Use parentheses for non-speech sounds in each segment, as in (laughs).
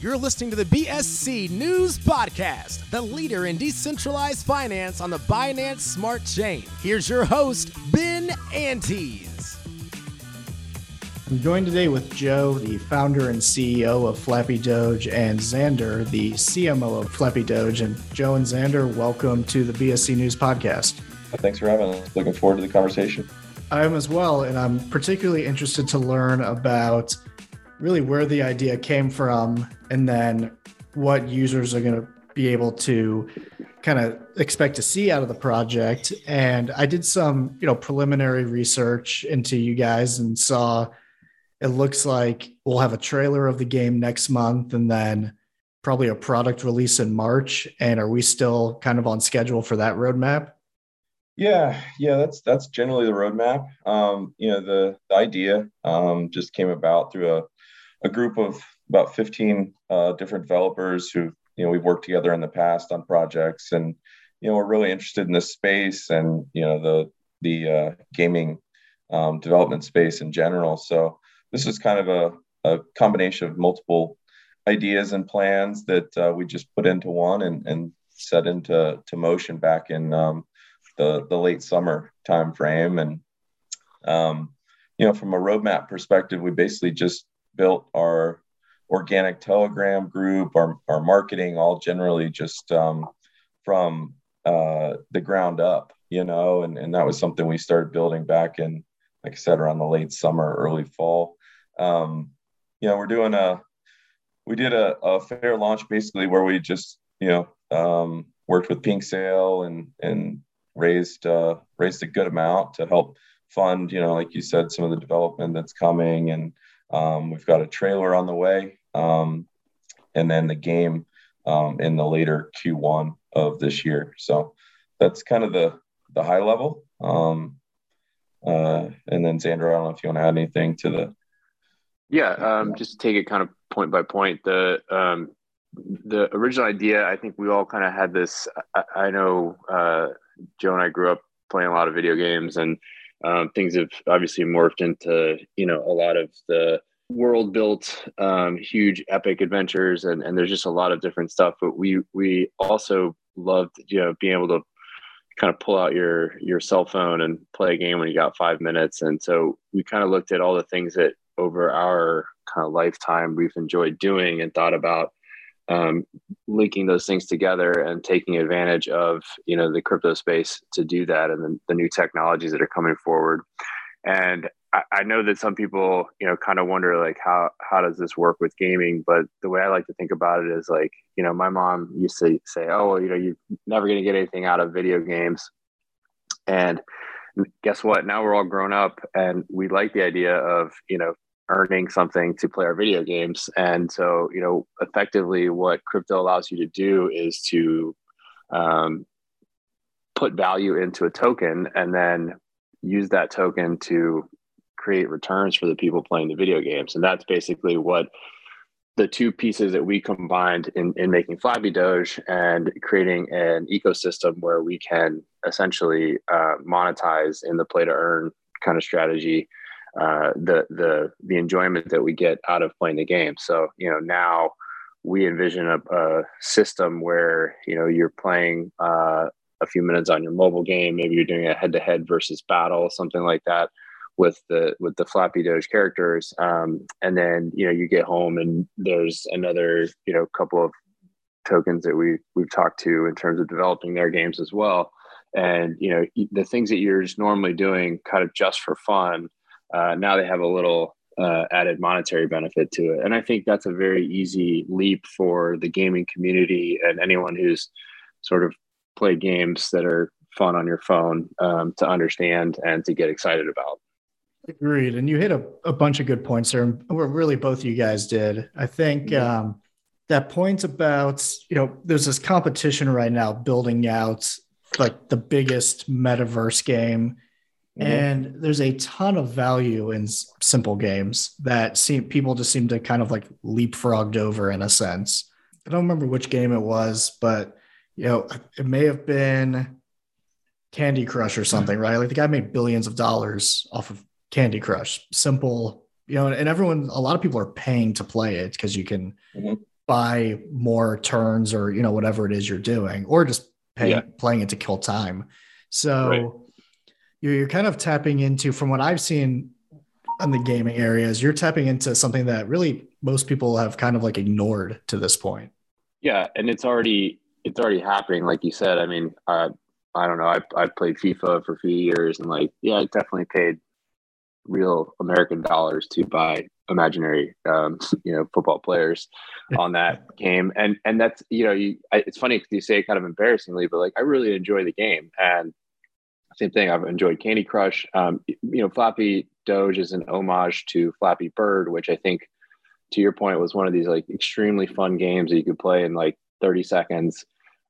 You're listening to the BSC News Podcast, the leader in decentralized finance on the Binance Smart Chain. Here's your host, Ben Antes. I'm joined today with Joe, the founder and CEO of Flappy Doge, and Xander, the CMO of Flappy Doge. And Joe and Xander, welcome to the BSC News Podcast. Thanks for having us. Looking forward to the conversation. I am as well, and I'm particularly interested to learn about really where the idea came from and then what users are going to be able to kind of expect to see out of the project. And i did some you know preliminary research into you guys and saw it looks like we'll have a trailer of the game next month and then probably a product release in march. And are we still kind of on schedule for that roadmap yeah yeah that's that's generally the roadmap. Um, you know the, the idea um, just came about through a a group of about 15 uh, different developers who you know we've worked together in the past on projects and you know we're really interested in this space and you know the the uh, gaming um, development space in general. So this is kind of a, a combination of multiple ideas and plans that uh, we just put into one and, and set into to motion back in um, the the late summer time frame and um, you know from a roadmap perspective we basically just built our organic telegram group our, our marketing all generally just um, from uh, the ground up you know and, and that was something we started building back in like i said around the late summer early fall. Um, you know we're doing a we did a, a fair launch basically where we just you know um, worked with PinkSale and and raised uh, raised a good amount to help fund you know like you said some of the development that's coming and um, we've got a trailer on the way, um, and then the game um, in the later Q1 of this year. So that's kind of the the high level. Um, uh, and then Xander, I don't know if you want to add anything to the. Yeah, um, just take it kind of point by point. The um, the original idea, I think we all kind of had this. I, I know uh, Joe and I grew up playing a lot of video games, and um, things have obviously morphed into you know a lot of the world built um, huge epic adventures and, and there's just a lot of different stuff but we we also loved you know being able to kind of pull out your your cell phone and play a game when you got five minutes. And so we kind of looked at all the things that over our kind of lifetime we've enjoyed doing and thought about um, linking those things together and taking advantage of you know the crypto space to do that and the, the new technologies that are coming forward. And I, I, know that some people you know kind of wonder like how how does this work with gaming? But the way i like to think about it is like you know my mom used to say oh well, you know you're never going to get anything out of video games. And guess what? Now we're all grown up and we like the idea of you know earning something to play our video games. And so, you know, effectively, what crypto allows you to do is to um, put value into a token and then use that token to create returns for the people playing the video games. And that's basically what the two pieces that we combined in, in making Flappy Doge and creating an ecosystem where we can essentially uh, monetize in the play to earn kind of strategy uh, the the the enjoyment that we get out of playing the game. So you know now we envision a, a system where you know you're playing uh, a few minutes on your mobile game. Maybe you're doing a head to head versus battle, something like that with the with the Flappy Doge characters, um, and then you know you get home and there's another you know couple of tokens that we we've talked to in terms of developing their games as well. And you know the things that you're just normally doing kind of just for fun uh, now they have a little uh, added monetary benefit to it. And I think that's a very easy leap for the gaming community and anyone who's sort of played games that are fun on your phone um, to understand and to get excited about. Agreed. And you hit a, a bunch of good points there. Where really both of you guys did. I think mm-hmm. um, that point about, you know, there's this competition right now building out like the biggest metaverse game Mm-hmm. And there's a ton of value in simple games that seem people just seem to kind of like leapfrogged over in a sense. I don't remember which game it was, but you know, it may have been Candy Crush or something, right? Like the guy made billions of dollars off of Candy Crush. Simple, you know, and everyone, a lot of people are paying to play it because you can mm-hmm. buy more turns or you know whatever it is you're doing, or just pay, yeah. playing it to kill time. So right. You're, you're kind of tapping into, from what I've seen in the gaming areas, you're tapping into something that really most people have kind of like ignored to this point. Yeah, and it's already it's already happening, like you said. I mean, uh, I don't know. I I played FIFA for a few years, and like, yeah, I definitely paid real American dollars to buy imaginary, um, (laughs) you know, football players on that game. And and that's you know, you I, it's funny because you say it kind of embarrassingly, but like I really enjoy the game. And same thing, I've enjoyed Candy Crush. Um, you know, Flappy Doge is an homage to Flappy Bird, which I think, to your point, was one of these like extremely fun games that you could play in like 30 seconds.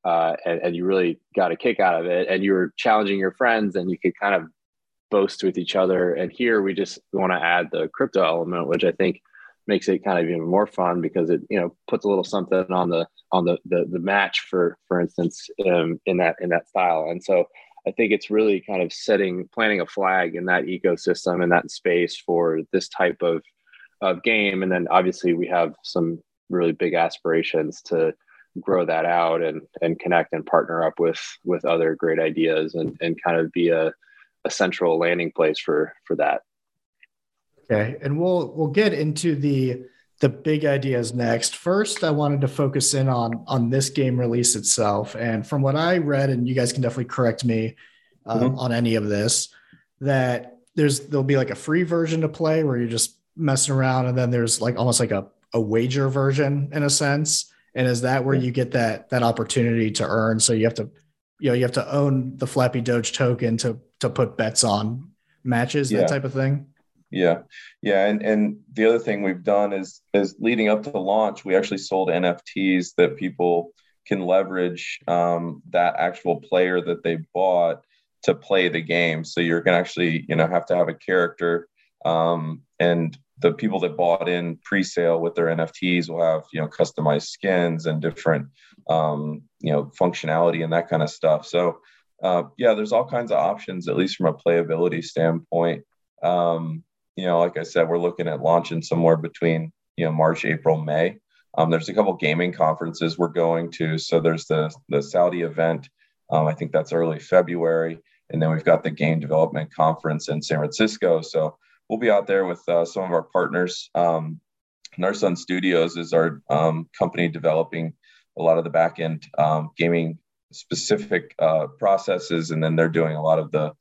Uh, and, and you really got a kick out of it, and you were challenging your friends, and you could kind of boast with each other. And here we just want to add the crypto element, which I think makes it kind of even more fun because it you know puts a little something on the on the the, the match for for instance um, in that in that style. And so I think it's really kind of setting planting a flag in that ecosystem and that space for this type of of game. And then obviously we have some really big aspirations to grow that out and and connect and partner up with with other great ideas and and kind of be a a central landing place for for that. Okay, and we'll we'll get into the the big ideas next. First, I wanted to focus in on on this game release itself, and from what I read, and you guys can definitely correct me um, mm-hmm. on any of this, that there's there'll be like a free version to play where you're just messing around, and then there's like almost like a a wager version in a sense. And is that where you get that that opportunity to earn? So you have to, you know, you have to own the Flappy Doge token to to put bets on matches, yeah. that type of thing. Yeah, yeah, and and the other thing we've done is is leading up to the launch, we actually sold NFTs that people can leverage um, that actual player that they bought to play the game. So you're gonna actually you know have to have a character, um, and the people that bought in pre-sale with their NFTs will have you know customized skins and different um, you know functionality and that kind of stuff. So uh, yeah, there's all kinds of options, at least from a playability standpoint. Um, you know, like I said, we're looking at launching somewhere between you know March, April, May. Um, there's a couple gaming conferences we're going to. So there's the the Saudi event. Um, I think that's early February, and then we've got the game development conference in San Francisco. So we'll be out there with uh, some of our partners. Um, Narsun Studios is our um, company developing a lot of the back end um, gaming specific uh, processes, and then they're doing a lot of the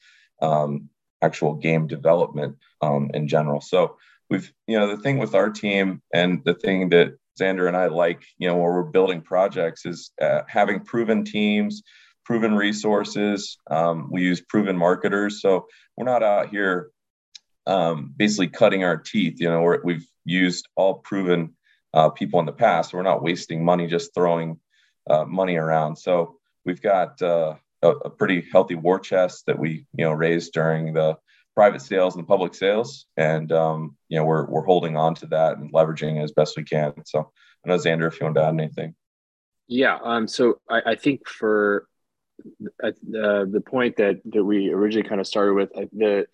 um, actual game development um, in general. So we've, you know, the thing with our team and the thing that Xander and I like, you know, where we're building projects is uh, having proven teams, proven resources. Um, we use proven marketers, so we're not out here um, basically cutting our teeth. You know, we have used all proven uh, people in the past. We're not wasting money just throwing uh, money around. So we've got uh, a, a, pretty healthy war chest that we you know raised during the private sales and the public sales, and um, you know we're we're holding on to that and leveraging as best we can. So I know Xander, if you want to add anything. Yeah. Um. So I, I think for uh, the the point that that we originally kind of started with uh, the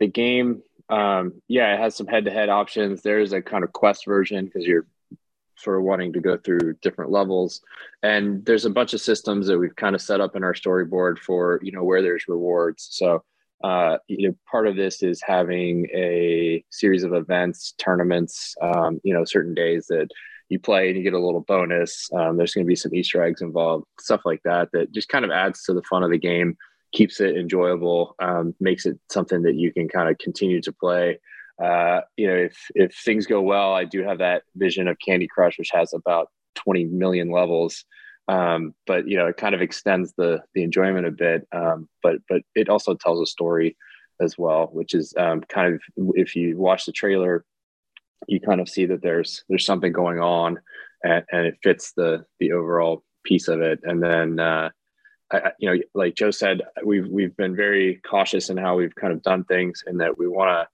the game um yeah it has some head-to-head options there's a kind of quest version because you're sort of wanting to go through different levels. And there's a bunch of systems that we've kind of set up in our storyboard for you know where there's rewards. So uh, you know part of this is having a series of events tournaments um, you know certain days that you play and you get a little bonus. Um, there's going to be some easter eggs involved stuff like that that just kind of adds to the fun of the game keeps it enjoyable um, makes it something that you can kind of continue to play uh, you know, if if things go well, I do have that vision of Candy Crush, which has about 20 million levels. Um, but you know, it kind of extends the the enjoyment a bit. Um, but but it also tells a story as well, which is um, kind of if you watch the trailer, you kind of see that there's there's something going on, and, and it fits the the overall piece of it. And then uh, I, you know, like Joe said, we've we've been very cautious in how we've kind of done things, and that we want to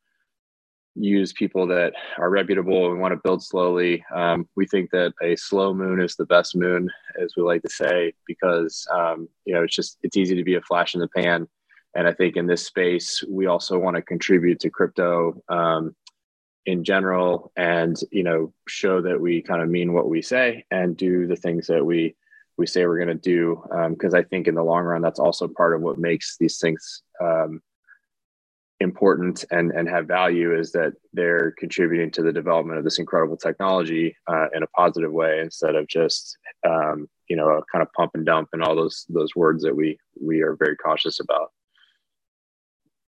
use people that are reputable and want to build slowly. Um, we think that a slow moon is the best moon, as we like to say, because um, you know it's just it's easy to be a flash in the pan. And I think in this space, we also want to contribute to crypto, um, in general and you know show that we kind of mean what we say and do the things that we we say we're going to do because um, i think in the long run that's also part of what makes these things um, important and and have value is that they're contributing to the development of this incredible technology uh, in a positive way instead of just um, you know a kind of pump and dump and all those those words that we we are very cautious about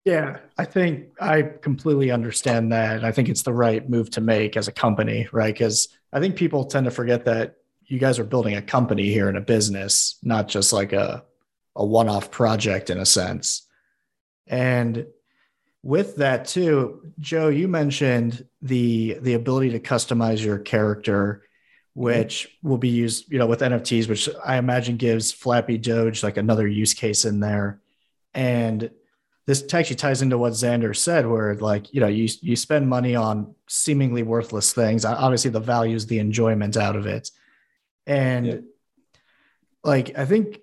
yeah, I think I completely understand that. I think it's the right move to make as a company, right? Because I think people tend to forget that you guys are building a company here in a business, not just like a, a one off project in a sense. And with that too, Joe, you mentioned the the ability to customize your character, mm-hmm. which will be used, you know, with NFTs, which I imagine gives Flappy Doge like another use case in there. And this actually ties into what Xander said, where like you know you you spend money on seemingly worthless things. Obviously, the value is the enjoyment out of it, and yeah. like I think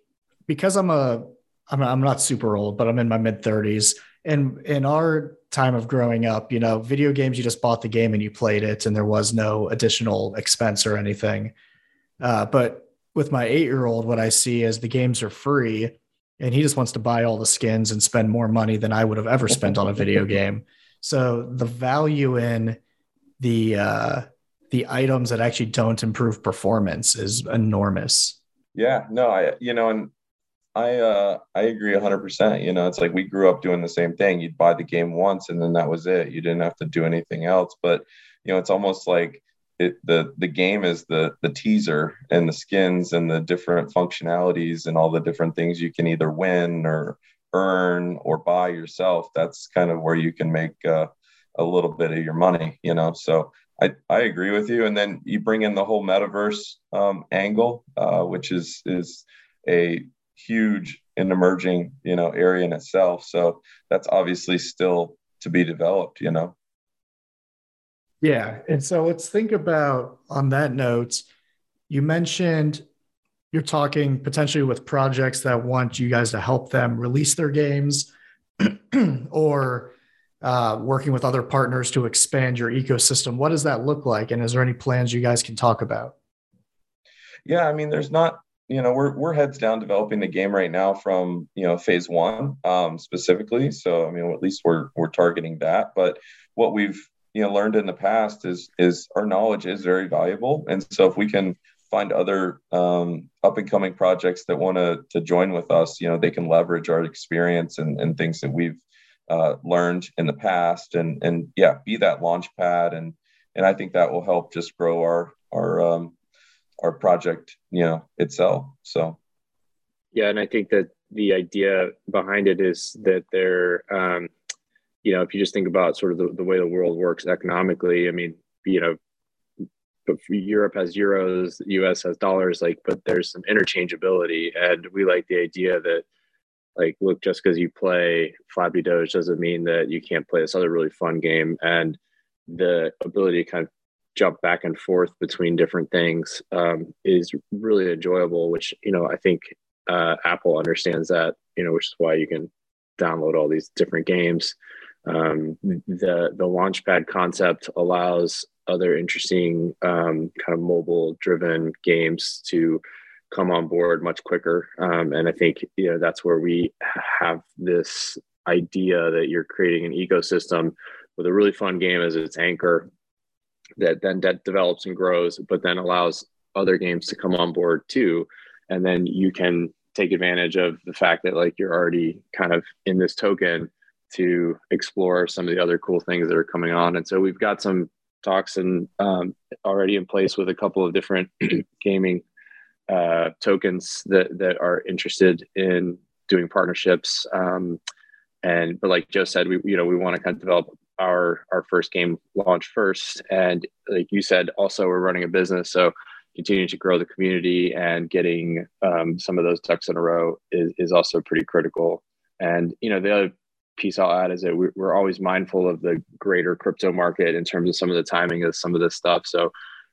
because I'm a I'm I'm not super old, but I'm in my mid 30s, and in our time of growing up, you know, video games you just bought the game and you played it, and there was no additional expense or anything. Uh, but with my eight year old, what I see is the games are free and he just wants to buy all the skins and spend more money than I would have ever spent on a video (laughs) game. So the value in the uh, the items that actually don't improve performance is enormous. Yeah, no, I you know, and I uh I agree 100%. You know, it's like we grew up doing the same thing. You'd buy the game once and then that was it. You didn't have to do anything else, but you know, it's almost like it, the the game is the the teaser and the skins and the different functionalities and all the different things you can either win or earn or buy yourself that's kind of where you can make uh, a little bit of your money you know so I, I agree with you and then you bring in the whole metaverse um, angle uh, which is is a huge and emerging you know area in itself so that's obviously still to be developed you know yeah. And so let's think about on that note, you mentioned you're talking potentially with projects that want you guys to help them release their games (clears throat) or uh, working with other partners to expand your ecosystem. What does that look like? And is there any plans you guys can talk about? Yeah, I mean, there's not, you know, we're, we're heads down developing the game right now from, you know, phase one um, specifically. So, I mean, at least we're, we're targeting that. But what we've you know learned in the past is is our knowledge is very valuable and so if we can find other um, up and coming projects that want to to join with us you know they can leverage our experience and, and things that we've uh, learned in the past and and yeah be that launch pad and and i think that will help just grow our our um, our project you know itself so yeah and i think that the idea behind it is that they're um, you know, if you just think about sort of the, the way the world works economically, I mean, you know, Europe has euros, US has dollars, like, but there's some interchangeability. And we like the idea that, like, look, just because you play Flappy Doge doesn't mean that you can't play this other really fun game. And the ability to kind of jump back and forth between different things um, is really enjoyable, which, you know, I think uh, Apple understands that, you know, which is why you can download all these different games. Um, the the launchpad concept allows other interesting um, kind of mobile driven games to come on board much quicker. Um, and I think you know that's where we have this idea that you're creating an ecosystem with a really fun game as its anchor that then that develops and grows, but then allows other games to come on board too. And then you can take advantage of the fact that like you're already kind of in this token to explore some of the other cool things that are coming on. And so we've got some talks and um, already in place with a couple of different (clears throat) gaming uh, tokens that that are interested in doing partnerships. Um, and but like Joe said, we you know we want to kind of develop our our first game launch first. And like you said, also we're running a business, so continuing to grow the community and getting um, some of those ducks in a row is, is also pretty critical. And you know the other piece I'll add is that we're always mindful of the greater crypto market in terms of some of the timing of some of this stuff. So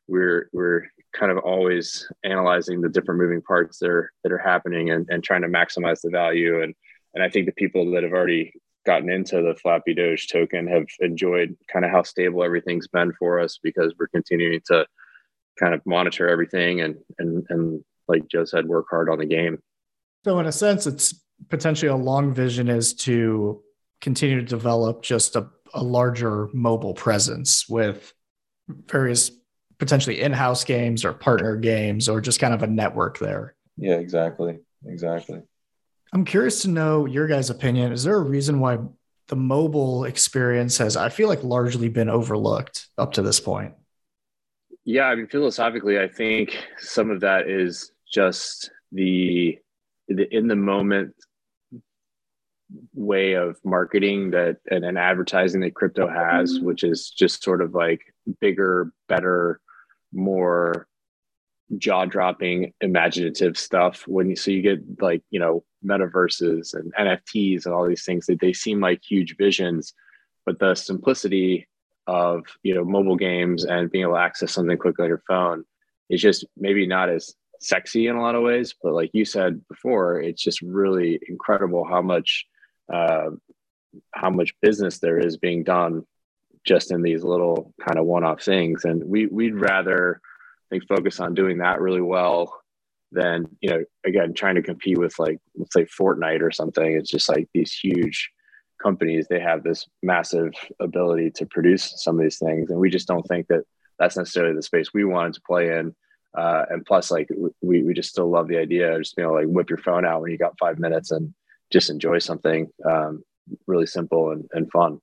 we're we're kind of always analyzing the different moving parts that are that are happening and, and trying to maximize the value. And and I think the people that have already gotten into the Flappy Doge token have enjoyed kind of how stable everything's been for us because we're continuing to kind of monitor everything and and and like Joe said, work hard on the game. So in a sense, it's potentially a long vision is to continue to develop just a, a larger mobile presence with various potentially in-house games or partner games or just kind of a network there. Yeah, exactly. Exactly. I'm curious to know your guys' opinion. Is there a reason why the mobile experience has, I feel like, largely been overlooked up to this point? Yeah, I mean, philosophically, I think some of that is just the the in the moment way of marketing that and, and advertising that crypto has, which is just sort of like bigger, better, more jaw dropping, imaginative stuff. When you so you get like you know metaverses and NFTs and all these things that they seem like huge visions, but the simplicity of you know mobile games and being able to access something quickly on your phone is just maybe not as sexy in a lot of ways. But like you said before, it's just really incredible how much uh, how much business there is being done just in these little kind of one-off things and we we'd rather think focus on doing that really well than you know again trying to compete with like let's say Fortnite or something it's just like these huge companies they have this massive ability to produce some of these things and we just don't think that that's necessarily the space we wanted to play in uh, and plus like we, we just still love the idea of just being to like whip your phone out when you got five minutes and just enjoy something um, really simple and, and fun.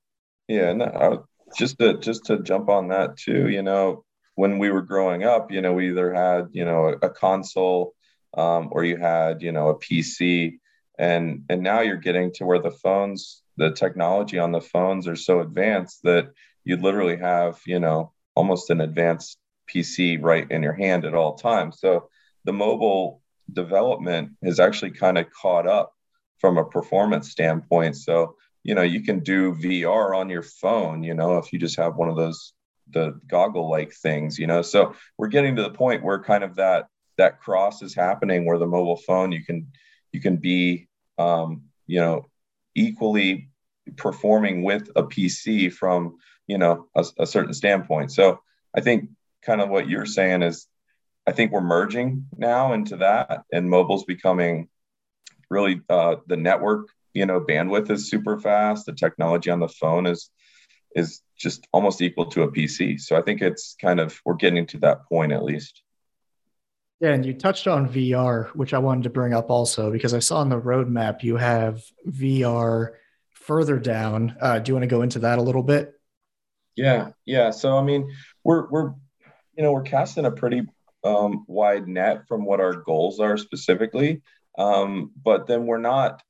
Yeah, and I, just to just to jump on that too, you know, when we were growing up, you know, we either had you know a, a console um, or you had you know a PC, and and now you're getting to where the phones, the technology on the phones are so advanced that you literally have you know almost an advanced PC right in your hand at all times. So the mobile development has actually kind of caught up from a performance standpoint. So, you know, you can do VR on your phone, you know, if you just have one of those the goggle like things, you know. So we're getting to the point where kind of that that cross is happening where the mobile phone you can you can be um, you know equally performing with a PC from you know a, a certain standpoint. So I think kind of what you're saying is I think we're merging now into that and mobile's becoming really uh, the network you know bandwidth is super fast the technology on the phone is is just almost equal to a pc so i think it's kind of we're getting to that point at least. Yeah and you touched on vr which i wanted to bring up also because i saw on the roadmap you have vr further down. Uh, do you want to go into that a little bit? Yeah yeah. So i mean we're we're you know we're casting a pretty um, wide net from what our goals are specifically. Um, but then we're not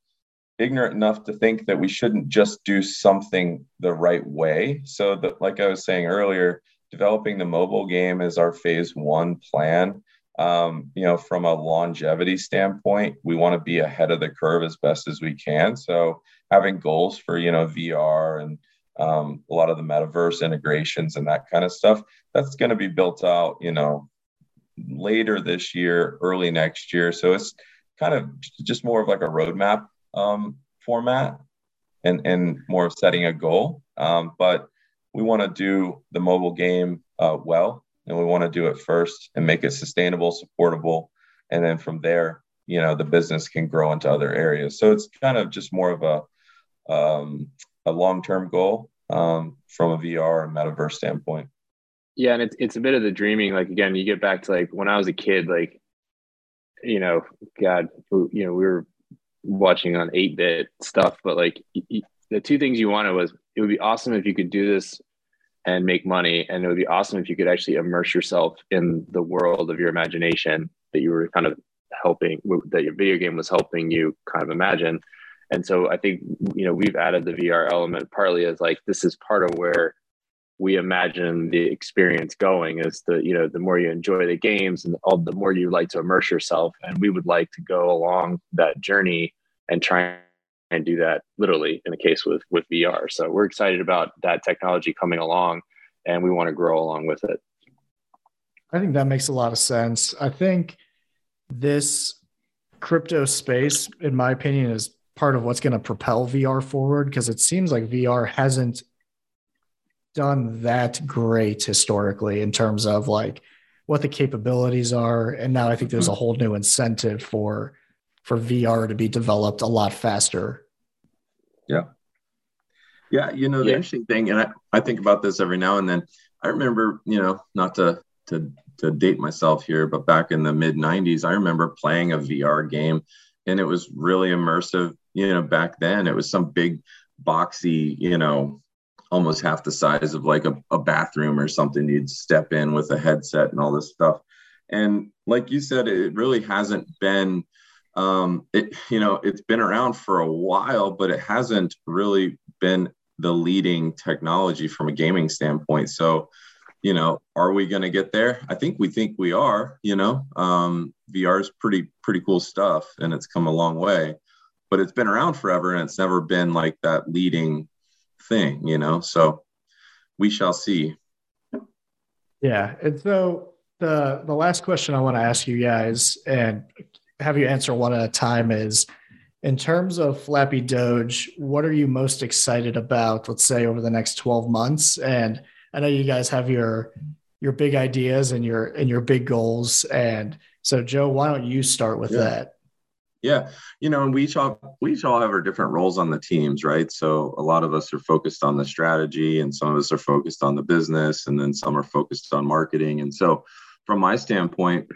ignorant enough to think that we shouldn't just do something the right way. So that, like I was saying earlier, developing the mobile game is our phase one plan. Um, you know, from a longevity standpoint, we want to be ahead of the curve as best as we can. So having goals for you know VR and um, a lot of the metaverse integrations and that kind of stuff, that's going to be built out, you know, later this year, early next year. So it's kind of just more of like a roadmap um, format and, and more of setting a goal. Um, but we want to do the mobile game uh, well, and we want to do it first and make it sustainable, supportable. And then from there, you know, the business can grow into other areas. So it's kind of just more of a, um, a long-term goal um, from a VR and metaverse standpoint. Yeah, and it's it's a bit of the dreaming. Like again, you get back to like when I was a kid, like you know, God, you know, we were watching on 8 bit stuff, but like the two things you wanted was it would be awesome if you could do this and make money. And it would be awesome if you could actually immerse yourself in the world of your imagination that you were kind of helping, that your video game was helping you kind of imagine. And so I think, you know, we've added the VR element partly as like this is part of where we imagine the experience going is the you know the more you enjoy the games and all the more you like to immerse yourself and we would like to go along that journey and try and do that literally in the case with with VR so we're excited about that technology coming along and we want to grow along with it I think that makes a lot of sense I think this crypto space in my opinion is part of what's going to propel VR forward? Because it seems like VR hasn't done that great historically in terms of like what the capabilities are. And now I think there's a hmm. whole new incentive for for VR to be developed a lot faster. Yeah. Yeah, you know, the yeah. interesting thing, and I, I think about this every now and then. I remember, you know, not to to to date myself here, but back in the mid 90s, I remember playing a VR game and it was really immersive. You know, back then it was some big boxy, you know, almost half the size of like a, a bathroom or something. You'd step in with a headset and all this stuff. And like you said, it really hasn't been um, it you know it's been around for a while, but it hasn't really been the leading technology from a gaming standpoint. So, you know, are we going to get there? I think we think we are. You know, um, VR is pretty pretty cool stuff, and it's come a long way. But it's been around forever, and it's never been like that leading thing. You know, so we shall see. Yeah, and so the the last question I want to ask you guys, and have you answer one at a time, is in terms of Flappy Doge, what are you most excited about, let's say, over the next 12 months? And I know you guys have your your big ideas and your and your big goals. And so Joe, why don't you start with yeah. that? Yeah, you know, and we each all we each all have our different roles on the teams, right? So a lot of us are focused on the strategy, and some of us are focused on the business, and then some are focused on marketing. And so, from my standpoint,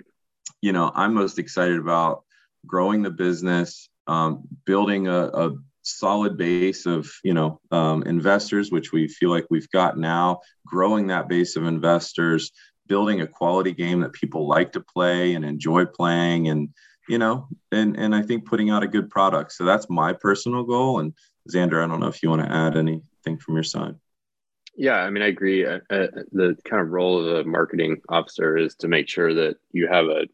you know, I'm most excited about growing the business, um, building a, a, solid base of you know um, investors, which we feel like we've got now, growing that base of investors, building a quality game that people like to play and enjoy playing, and you know, and and I think putting out a good product. So that's my personal goal. And Xander, I don't know if you want to add anything from your side. Yeah, I mean, I agree. Uh, uh, the kind of role of a marketing officer is to make sure that you have a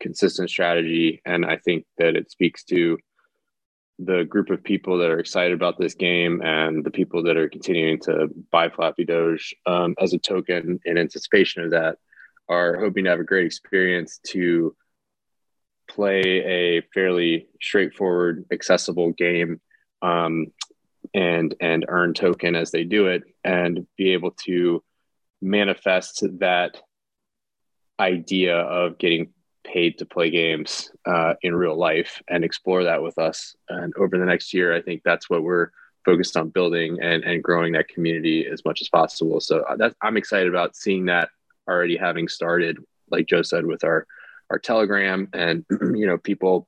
consistent strategy, and I think that it speaks to the group of people that are excited about this game and the people that are continuing to buy Flappy Doge um, as a token in anticipation of that are hoping to have a great experience to play a fairly straightforward, accessible game um, and and earn token as they do it and be able to manifest that idea of getting paid to play games uh, in real life and explore that with us. And over the next year, I think that's what we're focused on building and, and growing that community as much as possible. So uh, I'm excited about seeing that already having started, like Joe said, with our, our telegram and, (clears throat) you know, people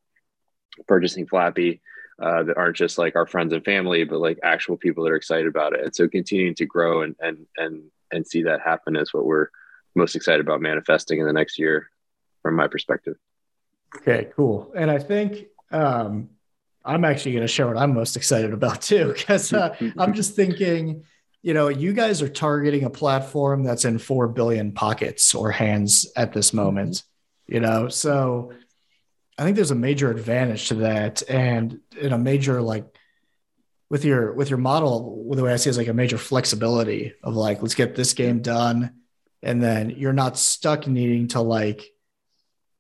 purchasing Flappy uh, that aren't just like our friends and family, but like actual people that are excited about it. And so continuing to grow and, and, and, and see that happen is what we're most excited about manifesting in the next year from my perspective. Okay, cool. And I think um, I'm actually going to share what I'm most excited about too, because uh, (laughs) I'm just thinking, you know, you guys are targeting a platform that's in 4 billion pockets or hands at this moment, you know, so I think there's a major advantage to that. And in a major, like, with your with your model the way i see it is like a major flexibility of like let's get this game done and then you're not stuck needing to like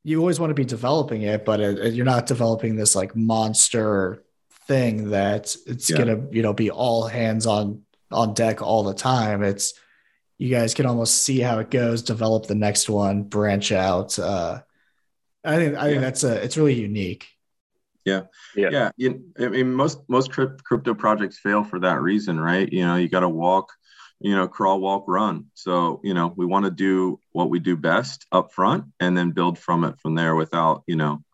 you always want to be developing it, but it, it, you're not developing this like monster thing that it's yeah. gonna you know be all hands on on deck all the time. It's you guys can almost see how it goes, develop the next one, branch out. Uh, I think I yeah. think that's a it's really unique. Yeah, yeah, yeah. You, I mean, most most crypto projects fail for that reason, right? You know, you got to walk you know, crawl, walk, run. So, you know, we want to do what we do best up front and then build from it from there without, you know,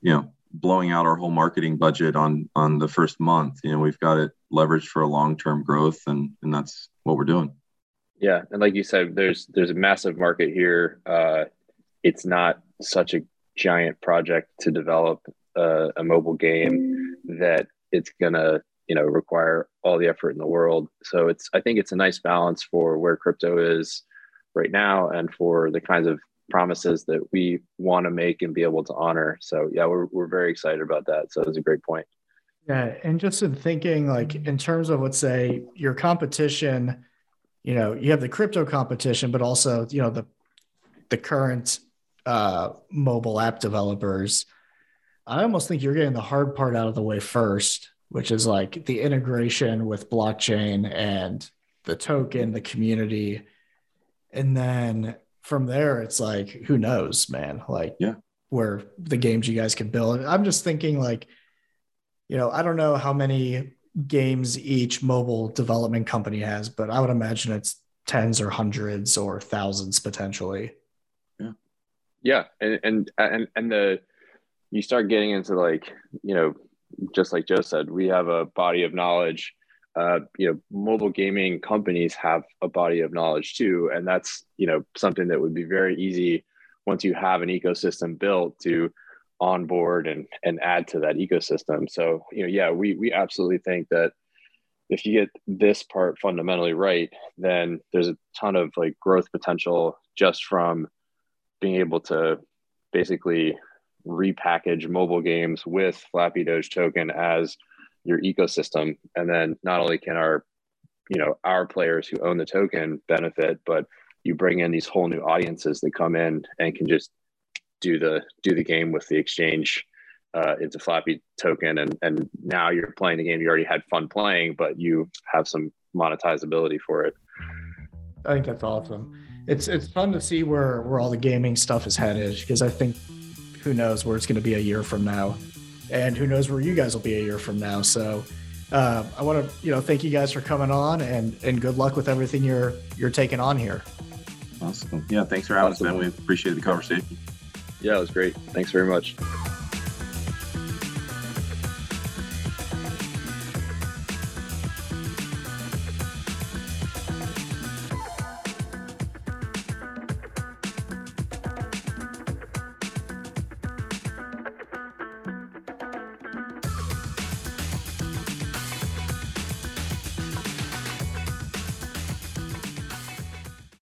you know, blowing out our whole marketing budget on on the first month. You know, we've got it leveraged for a long-term growth and and that's what we're doing. Yeah, and like you said, there's there's a massive market here. Uh, it's not such a giant project to develop a, a mobile game that it's gonna you know require all the effort in the world. So it's i think it's a nice balance for where crypto is right now and for the kinds of promises that we want to make and be able to honor. So yeah we're, we're very excited about that. So it's a great point. Yeah and just in thinking like in terms of let's say your competition you know you have the crypto competition but also you know the the current uh, mobile app developers i almost think you're getting the hard part out of the way first which is like the integration with blockchain and the token, the community. And then from there, it's like, who knows, man? Like, yeah, where the games you guys can build. I'm just thinking, like, you know, I don't know how many games each mobile development company has, but I would imagine it's tens or hundreds or thousands potentially. Yeah. Yeah. And, and, and, and the, you start getting into like, you know, just like Joe said, we have a body of knowledge. Uh, you know, mobile gaming companies have a body of knowledge too, and that's you know something that would be very easy once you have an ecosystem built to onboard and and add to that ecosystem. So you know, yeah, we we absolutely think that if you get this part fundamentally right, then there's a ton of like growth potential just from being able to basically repackage mobile games with Flappy Doge token as your ecosystem. And then not only can our, you know, our players who own the token benefit, but you bring in these whole new audiences that come in and can just do the do the game with the exchange uh, into Flappy token, and and now you're playing the game you already had fun playing, but you have some monetizability for it. I think that's awesome. It's it's fun to see where where all the gaming stuff is headed because I think who knows where it's going to be a year from now, and who knows where you guys will be a year from now. So. Uh, I want to, you know, thank you guys for coming on, and and good luck with everything you're you're taking on here. Awesome. Yeah, thanks for having awesome. us, man. We appreciate the conversation. Yeah, it was great. Thanks very much.